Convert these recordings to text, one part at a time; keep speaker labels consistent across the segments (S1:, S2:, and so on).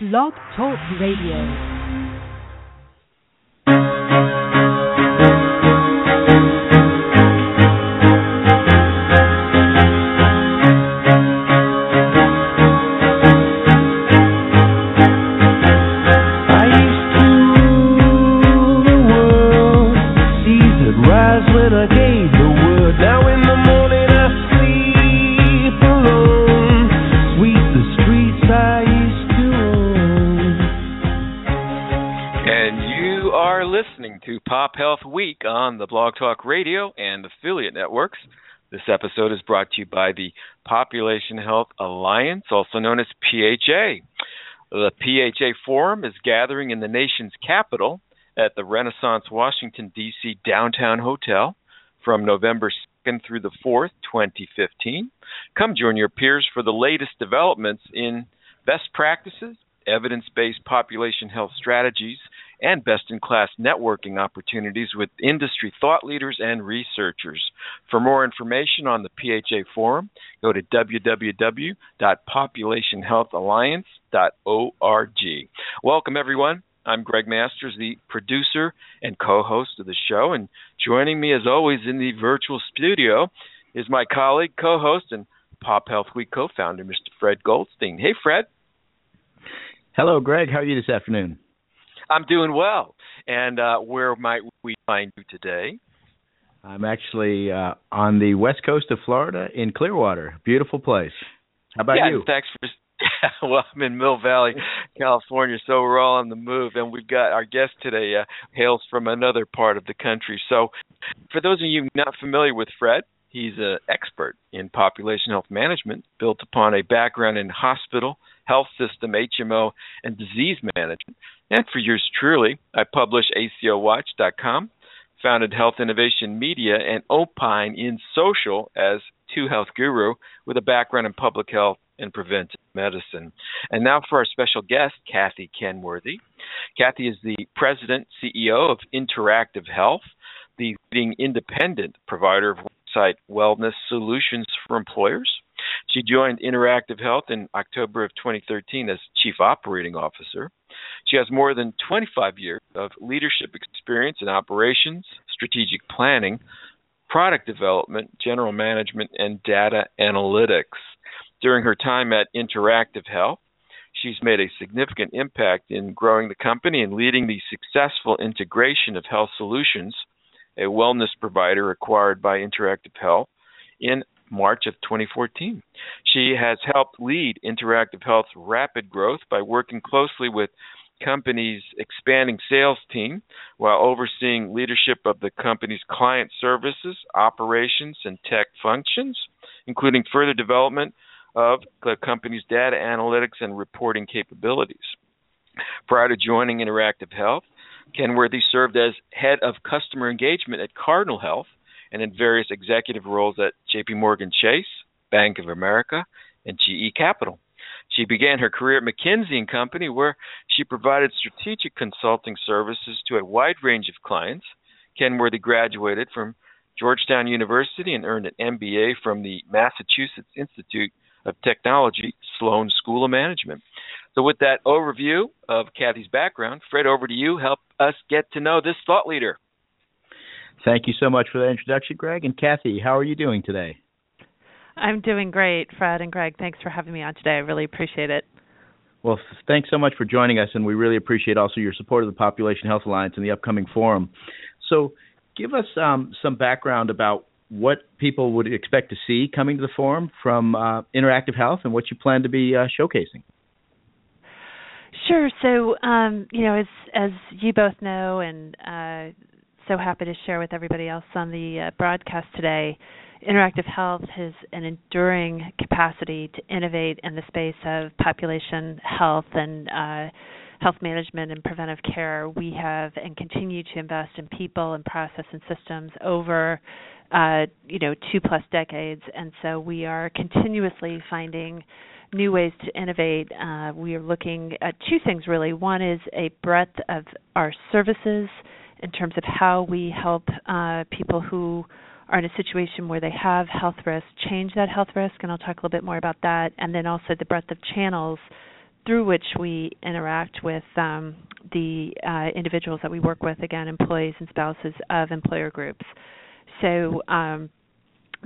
S1: Blog Talk Radio.
S2: Affiliate networks. This episode is brought to you by the Population Health Alliance, also known as PHA. The PHA Forum is gathering in the nation's capital at the Renaissance Washington, D.C. Downtown Hotel from November 2nd through the 4th, 2015. Come join your peers for the latest developments in best practices, evidence based population health strategies, and best in class networking opportunities with industry thought leaders and researchers. For more information on the PHA Forum, go to www.populationhealthalliance.org. Welcome, everyone. I'm Greg Masters, the producer and co host of the show, and joining me, as always, in the virtual studio is my colleague, co host, and Pop Health Week co founder, Mr. Fred Goldstein. Hey, Fred.
S3: Hello, Greg. How are you this afternoon?
S2: I'm doing well. And uh, where might we find you today?
S3: I'm actually uh, on the west coast of Florida in Clearwater. Beautiful place. How about
S2: yeah,
S3: you?
S2: Thanks for. well, I'm in Mill Valley, California, so we're all on the move, and we've got our guest today uh, hails from another part of the country. So, for those of you not familiar with Fred, he's an expert in population health management, built upon a background in hospital, health system, HMO, and disease management. And for yours truly, I publish ACOWatch.com, founded Health Innovation Media, and opine in social as Two Health Guru with a background in public health and preventive medicine. And now for our special guest, Cathy Kenworthy. Cathy is the president, CEO of Interactive Health, the leading independent provider of website wellness solutions for employers. She joined Interactive Health in October of 2013 as Chief Operating Officer. She has more than 25 years of leadership experience in operations, strategic planning, product development, general management, and data analytics. During her time at Interactive Health, she's made a significant impact in growing the company and leading the successful integration of Health Solutions, a wellness provider acquired by Interactive Health, in March of 2014. She has helped lead Interactive Health's rapid growth by working closely with company's expanding sales team while overseeing leadership of the company's client services, operations, and tech functions, including further development of the company's data analytics and reporting capabilities. Prior to joining Interactive Health, Kenworthy served as head of customer engagement at Cardinal Health and in various executive roles at JP Morgan Chase, Bank of America, and GE Capital. She began her career at McKinsey Company where she provided strategic consulting services to a wide range of clients. Kenworthy graduated from Georgetown University and earned an MBA from the Massachusetts Institute of Technology Sloan School of Management. So, with that overview of Cathy's background, Fred, over to you. Help us get to know this thought leader.
S3: Thank you so much for that introduction, Greg. And Cathy, how are you doing today?
S4: I'm doing great, Fred and Greg. Thanks for having me on today. I really appreciate it.
S3: Well, thanks so much for joining us, and we really appreciate also your support of the Population Health Alliance and the upcoming forum. So, give us um, some background about what people would expect to see coming to the forum from uh, Interactive Health and what you plan to be uh, showcasing.
S4: Sure. So, um, you know, as as you both know, and uh, so happy to share with everybody else on the uh, broadcast today, Interactive Health has an enduring capacity to innovate in the space of population health and uh, health management and preventive care. We have and continue to invest in people and process and systems over uh, you know two plus decades, and so we are continuously finding new ways to innovate. Uh, we are looking at two things really. One is a breadth of our services in terms of how we help uh, people who are in a situation where they have health risk change that health risk, and I'll talk a little bit more about that. And then also the breadth of channels through which we interact with um, the uh, individuals that we work with, again, employees and spouses of employer groups. So um,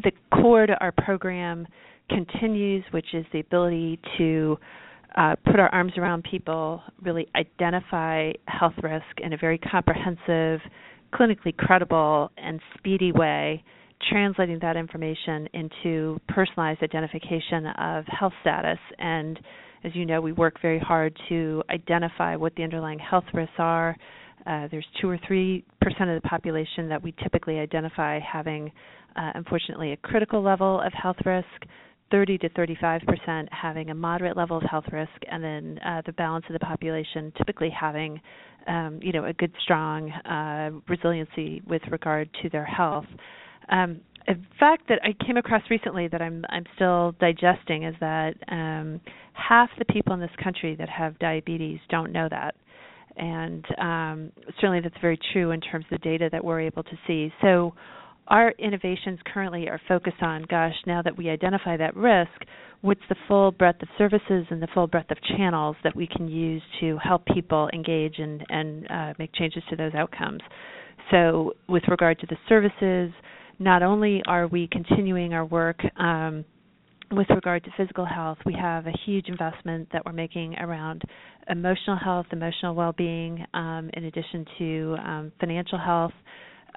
S4: the core to our program continues, which is the ability to uh, put our arms around people, really identify health risk in a very comprehensive, clinically credible, and speedy way, translating that information into personalized identification of health status. And as you know, we work very hard to identify what the underlying health risks are. Uh, there's two or three percent of the population that we typically identify having, uh, unfortunately, a critical level of health risk. 30 to 35 percent having a moderate level of health risk, and then uh, the balance of the population typically having, um, you know, a good, strong uh, resiliency with regard to their health. Um, a fact that I came across recently that I'm I'm still digesting is that um, half the people in this country that have diabetes don't know that, and um, certainly that's very true in terms of the data that we're able to see. So our innovations currently are focused on gosh, now that we identify that risk, what's the full breadth of services and the full breadth of channels that we can use to help people engage and, and uh, make changes to those outcomes? So, with regard to the services, not only are we continuing our work um, with regard to physical health, we have a huge investment that we're making around emotional health, emotional well being, um, in addition to um, financial health.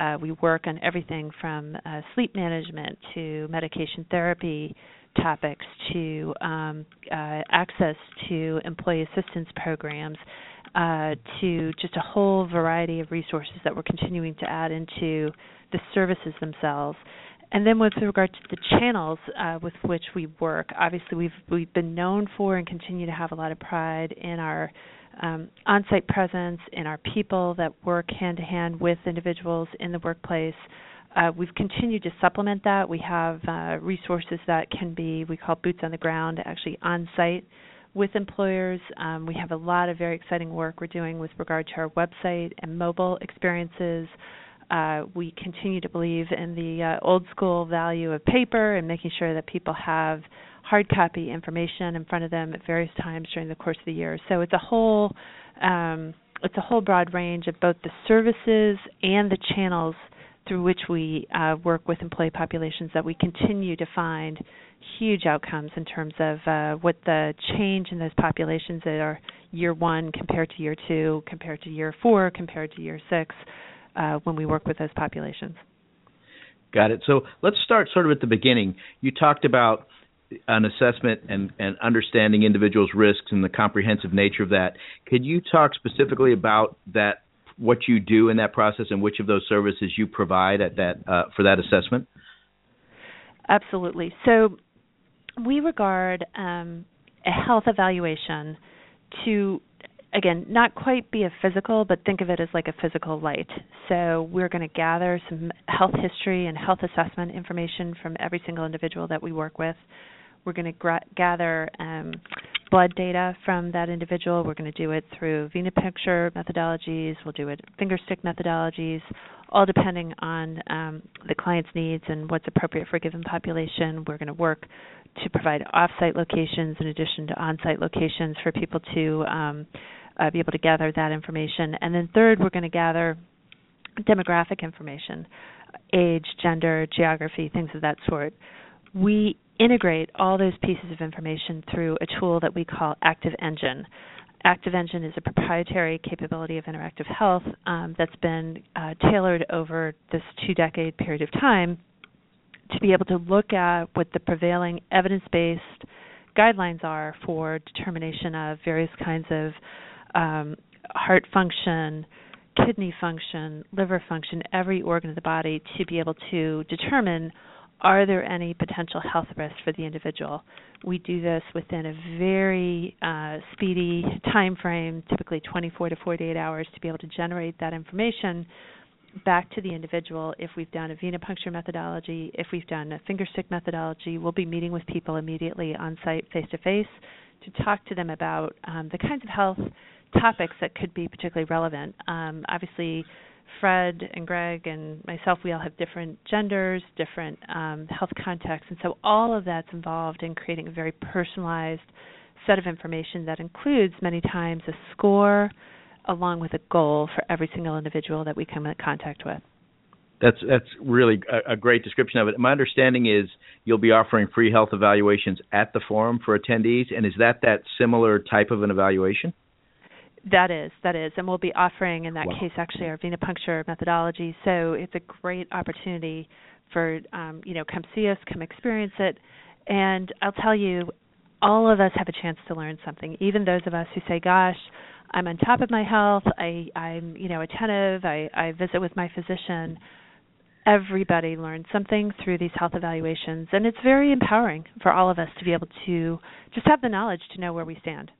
S4: Uh, we work on everything from uh, sleep management to medication therapy topics to um, uh, access to employee assistance programs uh, to just a whole variety of resources that we're continuing to add into the services themselves. And then with regard to the channels uh, with which we work, obviously we've we've been known for and continue to have a lot of pride in our um, on-site presence, in our people that work hand to hand with individuals in the workplace. Uh, we've continued to supplement that. We have uh, resources that can be, we call boots on the ground, actually on site with employers. Um, we have a lot of very exciting work we're doing with regard to our website and mobile experiences. Uh, we continue to believe in the uh, old school value of paper and making sure that people have hard copy information in front of them at various times during the course of the year. So it's a whole um, it's a whole broad range of both the services and the channels through which we uh, work with employee populations that we continue to find huge outcomes in terms of uh, what the change in those populations that are year one compared to year two, compared to year four, compared to year six, uh, when we work with those populations.
S3: Got it. So let's start sort of at the beginning. You talked about an assessment and, and understanding individuals' risks and the comprehensive nature of that. Could you talk specifically about that, what you do in that process, and which of those services you provide at that uh, for that assessment?
S4: Absolutely. So we regard um, a health evaluation to again not quite be a physical but think of it as like a physical light so we're going to gather some health history and health assessment information from every single individual that we work with we're going to gra- gather um, blood data from that individual. We're going to do it through venipuncture methodologies. We'll do it finger stick methodologies, all depending on um, the client's needs and what's appropriate for a given population. We're going to work to provide off-site locations in addition to on-site locations for people to um, uh, be able to gather that information. And then third, we're going to gather demographic information, age, gender, geography, things of that sort. We integrate all those pieces of information through a tool that we call Active Engine. Active Engine is a proprietary capability of interactive health um, that's been uh, tailored over this two decade period of time to be able to look at what the prevailing evidence based guidelines are for determination of various kinds of um, heart function, kidney function, liver function, every organ of the body to be able to determine are there any potential health risks for the individual? We do this within a very uh, speedy time frame, typically 24 to 48 hours, to be able to generate that information back to the individual. If we've done a venipuncture methodology, if we've done a finger stick methodology, we'll be meeting with people immediately on site, face to face, to talk to them about um, the kinds of health topics that could be particularly relevant. Um, obviously, Fred and Greg and myself, we all have different genders, different um, health contexts, and so all of that's involved in creating a very personalized, set of information that includes many times a score along with a goal for every single individual that we come in contact with.
S3: That's that's really a, a, great description of it. My understanding is you'll be offering free health evaluations at the forum for attendees, and is that that similar type of an evaluation?
S4: That is, that is, and we'll be offering in that
S3: wow.
S4: case actually our venipuncture methodology. So it's a great opportunity for um, you know come see us, come experience it, and I'll tell you, all of us have a chance to learn something. Even those of us who say, "Gosh, I'm on top of my health. I, I'm you know attentive. I, I visit with my physician." Everybody learns something through these health evaluations, and it's very empowering for all of us to be able to just have the knowledge to know where we stand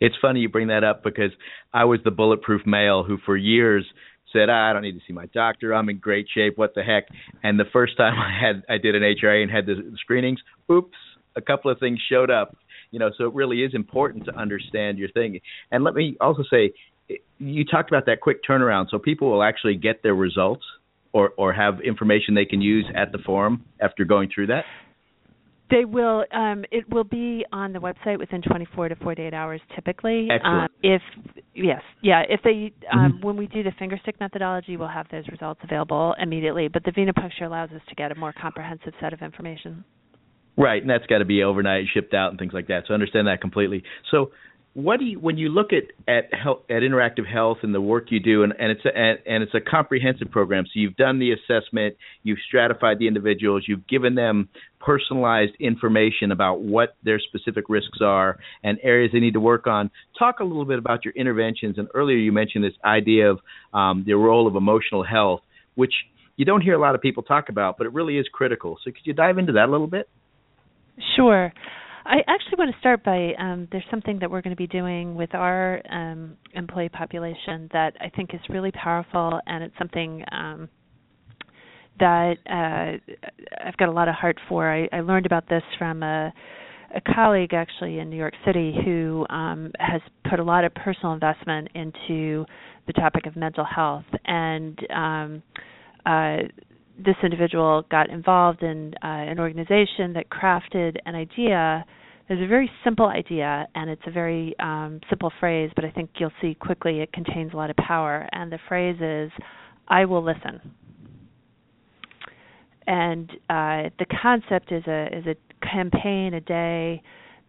S3: it's funny you bring that up because I was the bulletproof male who for years said ah, I don't need to see my doctor. I'm in great shape. What the heck? And the first time I had I did an HRA and had the screenings, oops, a couple of things showed up. You know, so it really is important to understand your thing. And let me also say, you talked about that quick turnaround, so people will actually get their results or or have information they can use at the forum after going through that.
S4: They will. Um, it will be on the website within 24 to 48 hours, typically.
S3: Excellent.
S4: Um, if yes, yeah. If they um,
S3: mm-hmm.
S4: when we do the finger stick methodology, we'll have those results available immediately. But the venipuncture allows us to get a more comprehensive set of information.
S3: Right, and that's got to be overnight shipped out and things like that. So I understand that completely. So what do you when you look at at health, at interactive health and the work you do and, and it's a, and, it's a comprehensive program so you've done the assessment you've stratified the individuals you've given them personalized information about what their specific risks are and areas they need to work on. Talk a little bit about your interventions and earlier you mentioned this idea of um, the role of emotional health which you don't hear a lot of people talk about but it really is critical. So could you dive into that a little bit?
S4: Sure I actually want to start by um, there's something that we're going to be doing with our um, employee population that I think is really powerful, and it's something um, that uh, I've got a lot of heart for. I, I learned about this from a, a colleague actually in New York City who um, has put a lot of personal investment into the topic of mental health and. Um, uh, this individual got involved in uh, an organization that crafted an idea. There's a very simple idea, and it's a very um, simple phrase, but I think you'll see quickly it contains a lot of power. And the phrase is, "I will listen." And uh, the concept is a is a campaign, a day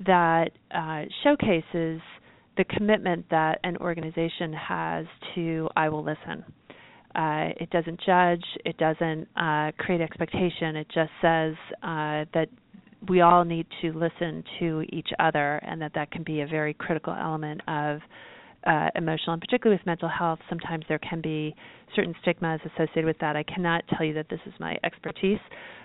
S4: that uh, showcases the commitment that an organization has to "I will listen." Uh, it doesn't judge. It doesn't uh, create expectation. It just says uh, that we all need to listen to each other, and that that can be a very critical element of uh, emotional, and particularly with mental health. Sometimes there can be certain stigmas associated with that. I cannot tell you that this is my expertise,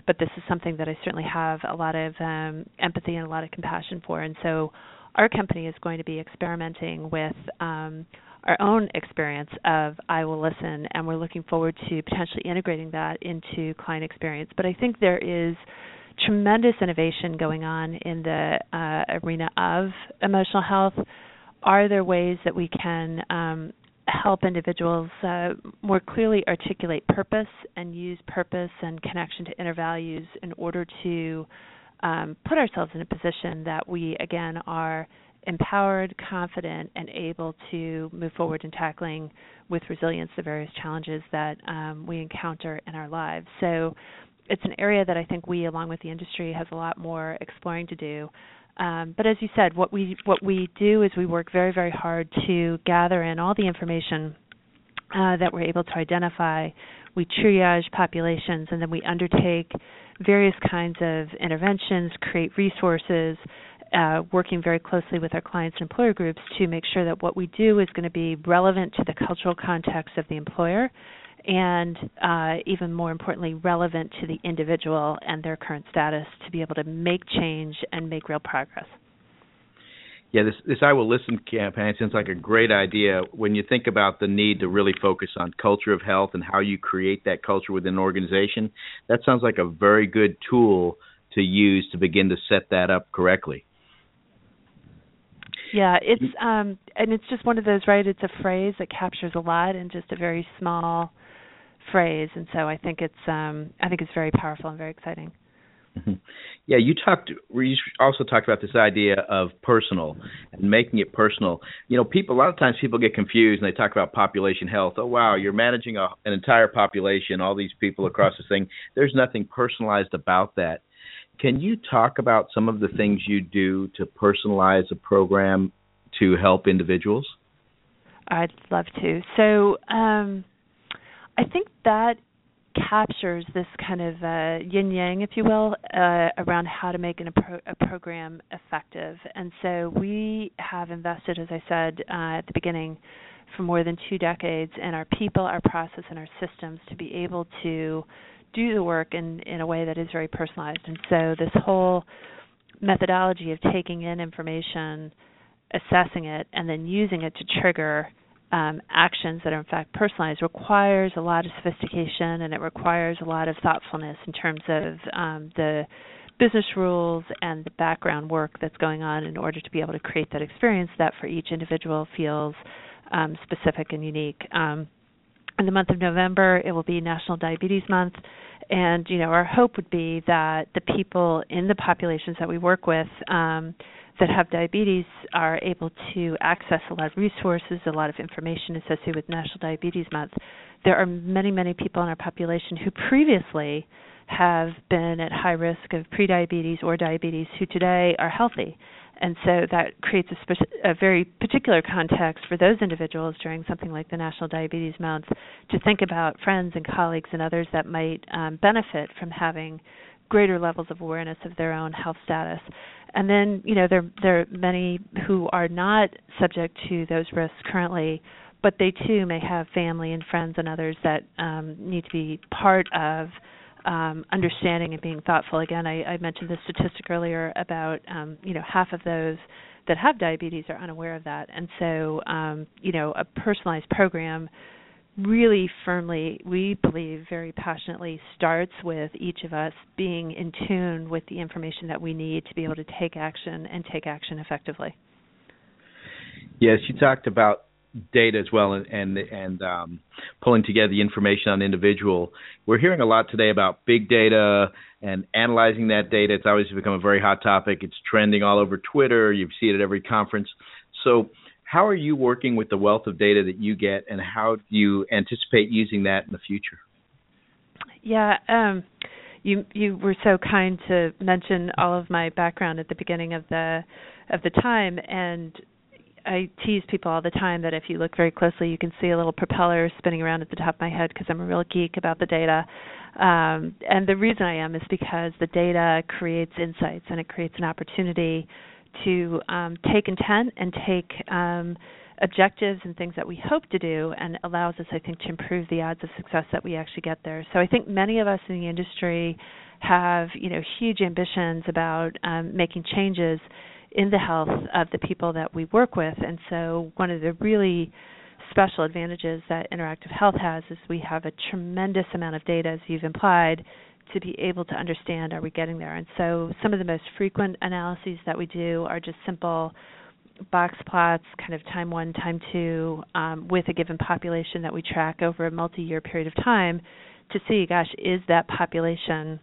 S4: but this is something that I certainly have a lot of um, empathy and a lot of compassion for. And so, our company is going to be experimenting with. Um, our own experience of I will listen, and we're looking forward to potentially integrating that into client experience. But I think there is tremendous innovation going on in the uh, arena of emotional health. Are there ways that we can um, help individuals uh, more clearly articulate purpose and use purpose and connection to inner values in order to um, put ourselves in a position that we again are empowered, confident, and able to move forward in tackling with resilience the various challenges that um, we encounter in our lives. So it's an area that I think we, along with the industry, has a lot more exploring to do. Um, but as you said, what we what we do is we work very very hard to gather in all the information uh, that we're able to identify. We triage populations, and then we undertake various kinds of interventions, create resources, uh, working very closely with our clients and employer groups to make sure that what we do is going to be relevant to the cultural context of the employer and uh, even more importantly, relevant to the individual and their current status to be able to make change and make real progress.
S3: Yeah, this this I will listen campaign sounds like a great idea. When you think about the need to really focus on culture of health and how you create that culture within an organization, that sounds like a very good tool to use to begin to set that up correctly.
S4: Yeah, it's um and it's just one of those right, it's a phrase that captures a lot in just a very small phrase and so I think it's um I think it's very powerful and very exciting.
S3: Yeah, you talked. You also talked about this idea of personal and making it personal. You know, people a lot of times people get confused and they talk about population health. Oh wow, you're managing a, an entire population, all these people across this thing. There's nothing personalized about that. Can you talk about some of the things you do to personalize a program to help individuals?
S4: I'd love to. So, um, I think that captures this kind of uh, yin yang, if you will, uh, around how to make an, a, pro- a, program effective. And so we have invested, as I said uh, at the beginning, for more than two decades in our people, our process, and our systems to be able to do the work in, in a way that is very personalized. And so this whole methodology of taking in information, assessing it, and then using it to trigger um, actions that are in fact personalized requires a lot of sophistication and it requires a lot of thoughtfulness in terms of um, the business rules and the background work that's going on in order to be able to create that experience that for each individual feels um, specific and unique. Um, in the month of November, it will be National Diabetes Month, and you know our hope would be that the people in the populations that we work with um, that have diabetes are able to access a lot of resources, a lot of information associated with National Diabetes Month. There are many, many people in our population who previously have been at high risk of prediabetes or diabetes who today are healthy. And so that creates a, spe- a very particular context for those individuals during something like the National Diabetes Month to think about friends and colleagues and others that might um, benefit from having greater levels of awareness of their own health status. And then, you know, there there are many who are not subject to those risks currently, but they too may have family and friends and others that um, need to be part of um, understanding and being thoughtful. Again, I, I mentioned the statistic earlier about um, you know half of those that have diabetes are unaware of that, and so um, you know a personalized program really firmly, we believe very passionately, starts with each of us being in tune with the information that we need to be able to take action and take action effectively.
S3: Yes, you talked about data as well and and, and um, pulling together the information on the individual. We're hearing a lot today about big data and analyzing that data. It's obviously become a very hot topic. It's trending all over Twitter. You see it at every conference. So how are you working with the wealth of data that you get, and how do you anticipate using that in the future?
S4: Yeah, um, you you were so kind to mention all of my background at the beginning of the of the time, and I tease people all the time that if you look very closely, you can see a little propeller spinning around at the top of my head because I'm a real geek about the data. Um, and the reason I am is because the data creates insights and it creates an opportunity to um, take intent and take um, objectives and things that we hope to do and allows us i think to improve the odds of success that we actually get there so i think many of us in the industry have you know huge ambitions about um, making changes in the health of the people that we work with and so one of the really special advantages that interactive health has is we have a tremendous amount of data as you've implied to be able to understand are we getting there. And so some of the most frequent analyses that we do are just simple box plots, kind of time one, time two, um, with a given population that we track over a multi year period of time to see, gosh, is that population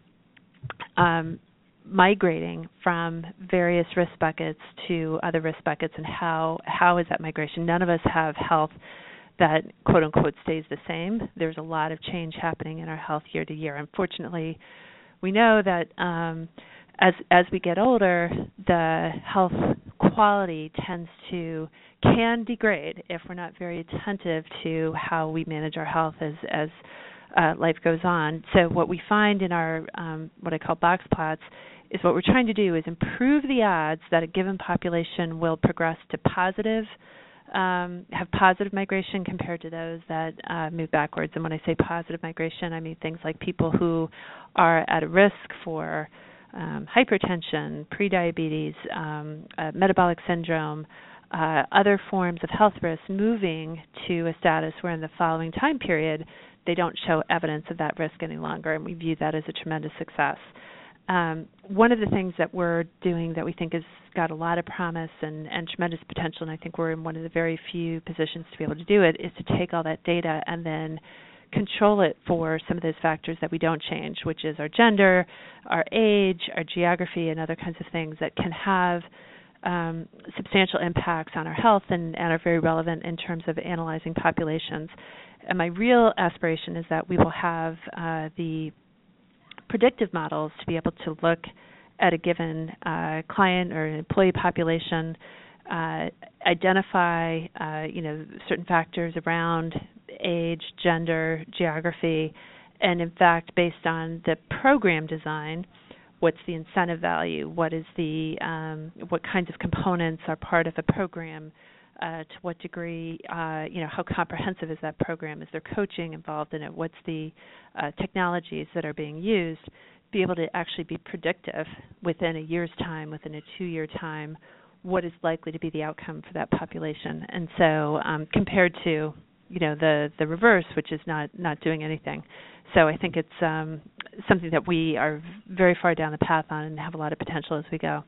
S4: um, migrating from various risk buckets to other risk buckets and how how is that migration? None of us have health that quote unquote stays the same. There's a lot of change happening in our health year to year. Unfortunately, we know that um, as as we get older, the health quality tends to can degrade if we're not very attentive to how we manage our health as as uh, life goes on. So what we find in our um, what I call box plots is what we're trying to do is improve the odds that a given population will progress to positive um, have positive migration compared to those that uh, move backwards. And when I say positive migration, I mean things like people who are at a risk for um, hypertension, prediabetes, um, uh, metabolic syndrome, uh, other forms of health risk moving to a status where in the following time period they don't show evidence of that risk any longer, and we view that as a tremendous success um, one of the things that we're doing that we think has got a lot of promise and, and tremendous potential, and I think we're in one of the very few positions to be able to do it, is to take all that data and then control it for some of those factors that we don't change, which is our gender, our age, our geography, and other kinds of things that can have um, substantial impacts on our health and, and are very relevant in terms of analyzing populations. And my real aspiration is that we will have uh, the predictive models to be able to look at a given uh, client or employee population, uh, identify uh, you know certain factors around age, gender, geography, and in fact, based on the program design, what's the incentive value? What is the um, what kinds of components are part of a program? Uh, to what degree, uh, you know, how comprehensive is that program? Is there coaching involved in it? What's the uh, technologies that are being used? Be able to actually be predictive within a year's time, within a two-year time, what is likely to be the outcome for that population. And so, um, compared to you know the the reverse, which is not not doing anything. So I think it's um, something that we are very far down the path on and have a lot of potential as we go.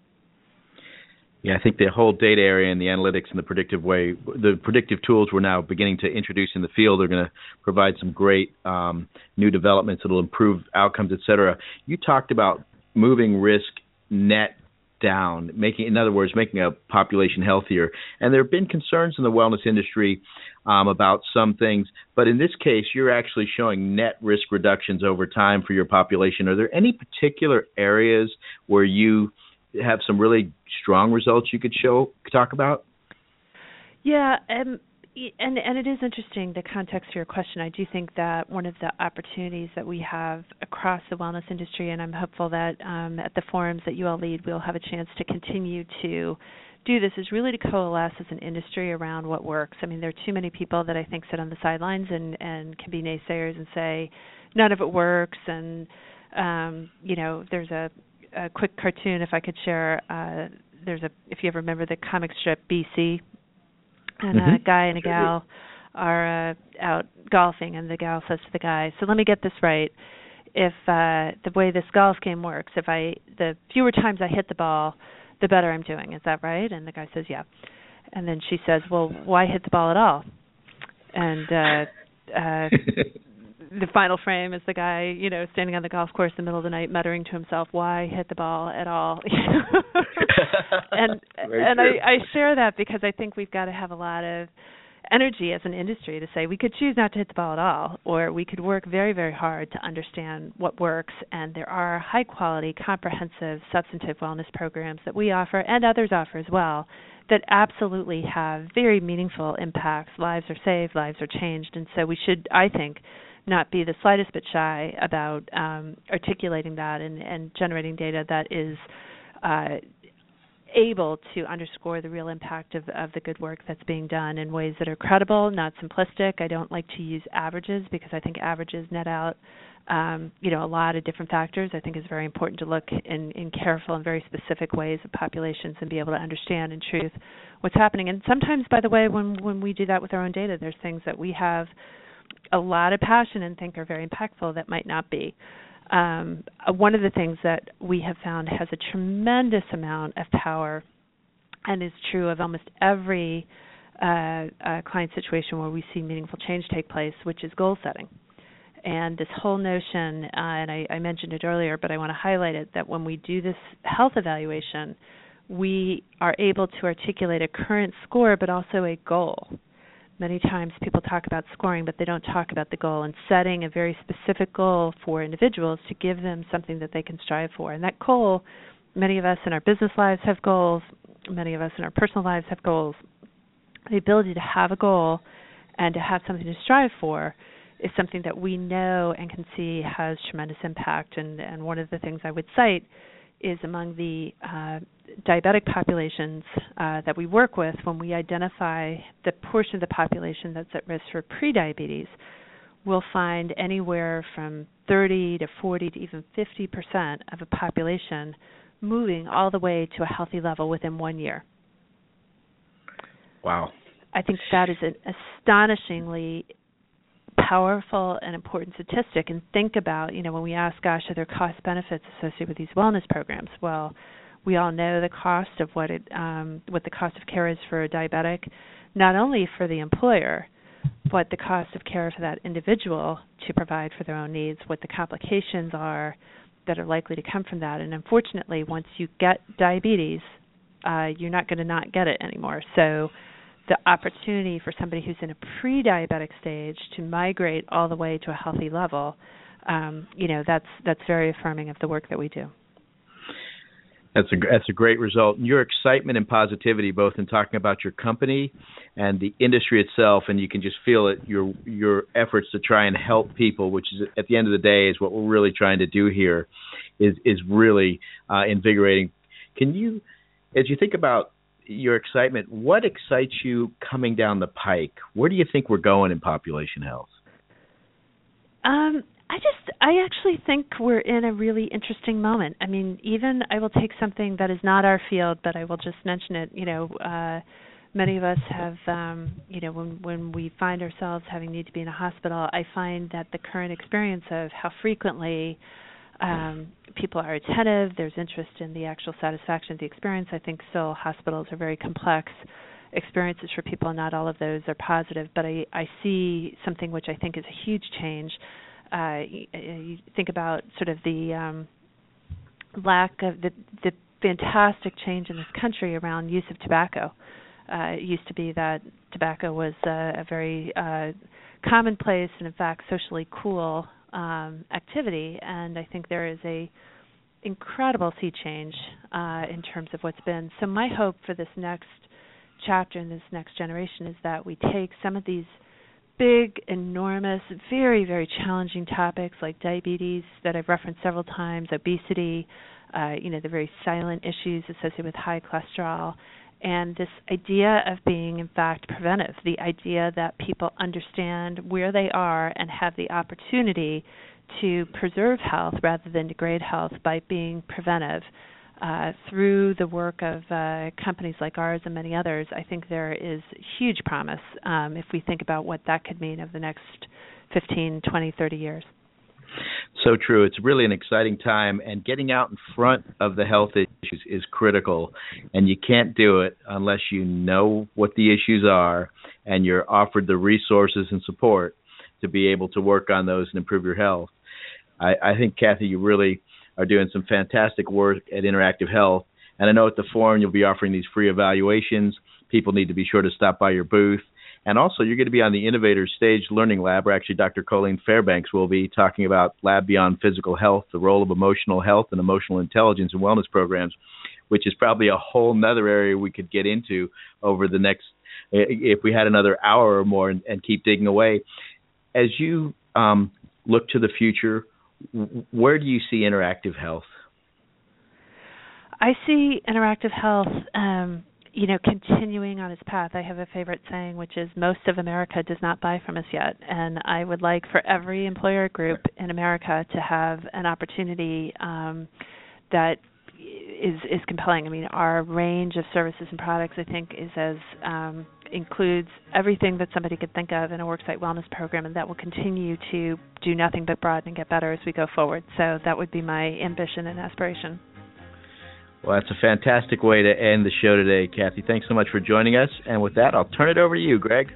S3: Yeah, I think the whole data area and the analytics and the predictive way, the predictive tools we're now beginning to introduce in the field are going to provide some great um, new developments that'll improve outcomes, et cetera. You talked about moving risk net down, making, in other words, making a population healthier. And there have been concerns in the wellness industry um, about some things, but in this case, you're actually showing net risk reductions over time for your population. Are there any particular areas where you have some really strong results you could show talk about?
S4: Yeah, um, and and it is interesting the context for your question. I do think that one of the opportunities that we have across the wellness industry, and I'm hopeful that um, at the forums that you all lead, we'll have a chance to continue to do this, is really to coalesce as an industry around what works. I mean, there are too many people that I think sit on the sidelines and and can be naysayers and say none of it works, and um, you know, there's a, a quick cartoon if I could share. Uh, there's a if you ever remember the comic strip BC and
S3: mm-hmm.
S4: a guy and a gal are uh, out golfing, and the gal says to the guy, "So let me get this right. If uh, the way this golf game works, if I the fewer times I hit the ball, the better I'm doing. Is that right?" And the guy says, "Yeah." And then she says, "Well, why hit the ball at all?" And uh, uh, the final frame is the guy, you know, standing on the golf course in the middle of the night, muttering to himself, "Why hit the ball at all?" and and I, I share that because I think we've got to have a lot of energy as an industry to say we could choose not to hit the ball at all, or we could work very, very hard to understand what works. And there are high quality, comprehensive, substantive wellness programs that we offer and others offer as well that absolutely have very meaningful impacts. Lives are saved, lives are changed. And so we should, I think, not be the slightest bit shy about um, articulating that and, and generating data that is uh, able to underscore the real impact of, of the good work that's being done in ways that are credible, not simplistic. I don't like to use averages because I think averages net out um, you know a lot of different factors. I think it's very important to look in, in careful and very specific ways of populations and be able to understand in truth what's happening. And sometimes, by the way, when when we do that with our own data, there's things that we have a lot of passion and think are very impactful that might not be. Um, uh, one of the things that we have found has a tremendous amount of power and is true of almost every uh, uh, client situation where we see meaningful change take place, which is goal setting. And this whole notion, uh, and I, I mentioned it earlier, but I want to highlight it that when we do this health evaluation, we are able to articulate a current score, but also a goal many times people talk about scoring, but they don't talk about the goal and setting a very specific goal for individuals to give them something that they can strive for. And that goal, many of us in our business lives have goals, many of us in our personal lives have goals. The ability to have a goal and to have something to strive for is something that we know and can see has tremendous impact. And, and one of the things I would cite is among the uh, diabetic populations uh, that we work with, when we identify the portion of the population that's at risk for prediabetes, we'll find anywhere from 30 to 40 to even 50 percent of a population moving all the way to a healthy level within one year.
S3: Wow.
S4: I think that is an astonishingly powerful and important statistic and think about, you know, when we ask, gosh, are there cost benefits associated with these wellness programs? Well, we all know the cost of what it um, what the cost of care is for a diabetic, not only for the employer, what the cost of care for that individual to provide for their own needs, what the complications are that are likely to come from that. And unfortunately, once you get diabetes, uh, you're not going to not get it anymore. So the opportunity for somebody who's in a pre-diabetic stage to migrate all the way to a healthy level, um, you know, that's that's very affirming of the work that we do.
S3: That's a that's a great result. And your excitement and positivity, both in talking about your company and the industry itself, and you can just feel it. Your your efforts to try and help people, which is at the end of the day is what we're really trying to do here, is is really uh, invigorating. Can you, as you think about your excitement, what excites you coming down the pike? Where do you think we're going in population health?
S4: Um, I just I actually think we're in a really interesting moment. I mean, even I will take something that is not our field, but I will just mention it. You know, uh many of us have um you know when when we find ourselves having need to be in a hospital, I find that the current experience of how frequently um people are attentive, there's interest in the actual satisfaction of the experience. I think still hospitals are very complex experiences for people and not all of those are positive, but I I see something which I think is a huge change uh, you, you think about sort of the um, lack of the the fantastic change in this country around use of tobacco. Uh, it used to be that tobacco was uh, a very uh, commonplace and, in fact, socially cool um, activity, and I think there is a incredible sea change uh, in terms of what's been. So my hope for this next chapter in this next generation is that we take some of these big, enormous, very, very challenging topics like diabetes that I've referenced several times, obesity, uh, you know, the very silent issues associated with high cholesterol, and this idea of being, in fact, preventive, the idea that people understand where they are and have the opportunity to preserve health rather than degrade health by being preventive uh, through the work of uh, companies like ours and many others, I think there is huge promise um, if we think about what that could mean over the next 15, 20, 30 years.
S3: So true. It's really an exciting time, and getting out in front of the health issues is critical. And you can't do it unless you know what the issues are and you're offered the resources and support to be able to work on those and improve your health. I, I think, Cathy, you really are doing some fantastic work at Interactive Health. And I know at the forum you'll be offering these free evaluations. People need to be sure to stop by your booth. And also, you're going to be on the Innovator Stage Learning Lab, where actually Dr. Colleen Fairbanks will be talking about Lab Beyond Physical Health, the role of emotional health and emotional intelligence and wellness programs, which is probably a whole nother area we could get into over the next, if we had another hour or more and, and keep digging away. As you um, look to the future, where do you see interactive health?
S4: I see interactive health, um, you know, continuing on its path. I have a favorite saying, which is "Most of America does not buy from us yet," and I would like for every employer group in America to have an opportunity um, that is is compelling. I mean, our range of services and products, I think, is as um, includes everything that somebody could think of in a worksite wellness program, and that will continue to do nothing but broaden and get better as we go forward. So that would be my ambition and aspiration.
S3: Well, that's a fantastic way to end the show today, Cathy. Thanks so much for joining us. And with that, I'll turn it over to you, Greg.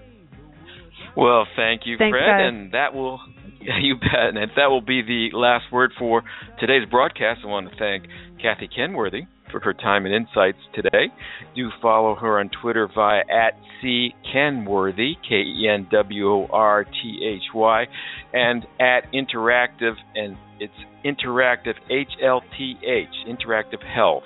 S2: Well, thank you,
S4: Thanks,
S2: Fred,
S4: guys.
S2: and that will yeah, you bet, and that will be the last word for today's broadcast. I want to thank Cathy Kenworthy for her time and insights today. Do follow her on Twitter via at C Kenworthy, K E N W O R T H Y, and at Interactive, and it's Interactive H L T H, Interactive Health.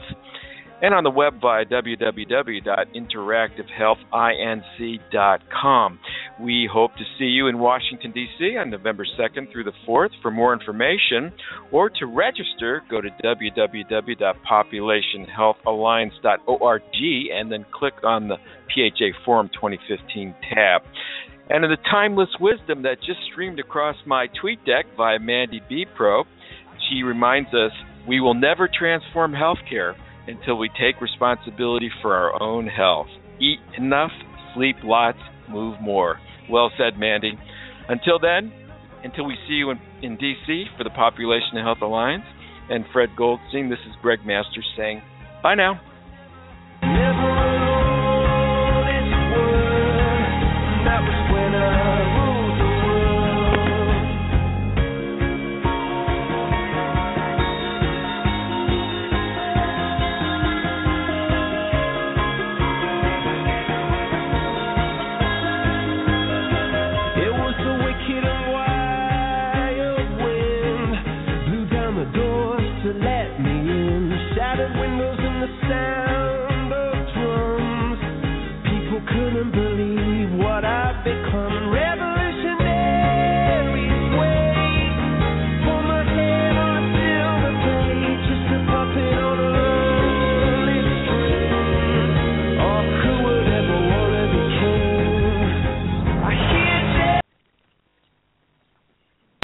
S2: And on the web via www.interactivehealthinc.com. We hope to see you in Washington, D.C. on November 2nd through the 4th. For more information or to register, go to www.populationhealthalliance.org and then click on the PHA Forum 2015 tab. And in the timeless wisdom that just streamed across my tweet deck via Mandy B. Pro, she reminds us we will never transform healthcare until we take responsibility for our own health. Eat enough, sleep lots, move more. Well said, Mandy. Until then, until we see you in, in D.C. for the Population Health Alliance and Fred Goldstein, this is Greg Masters saying bye now.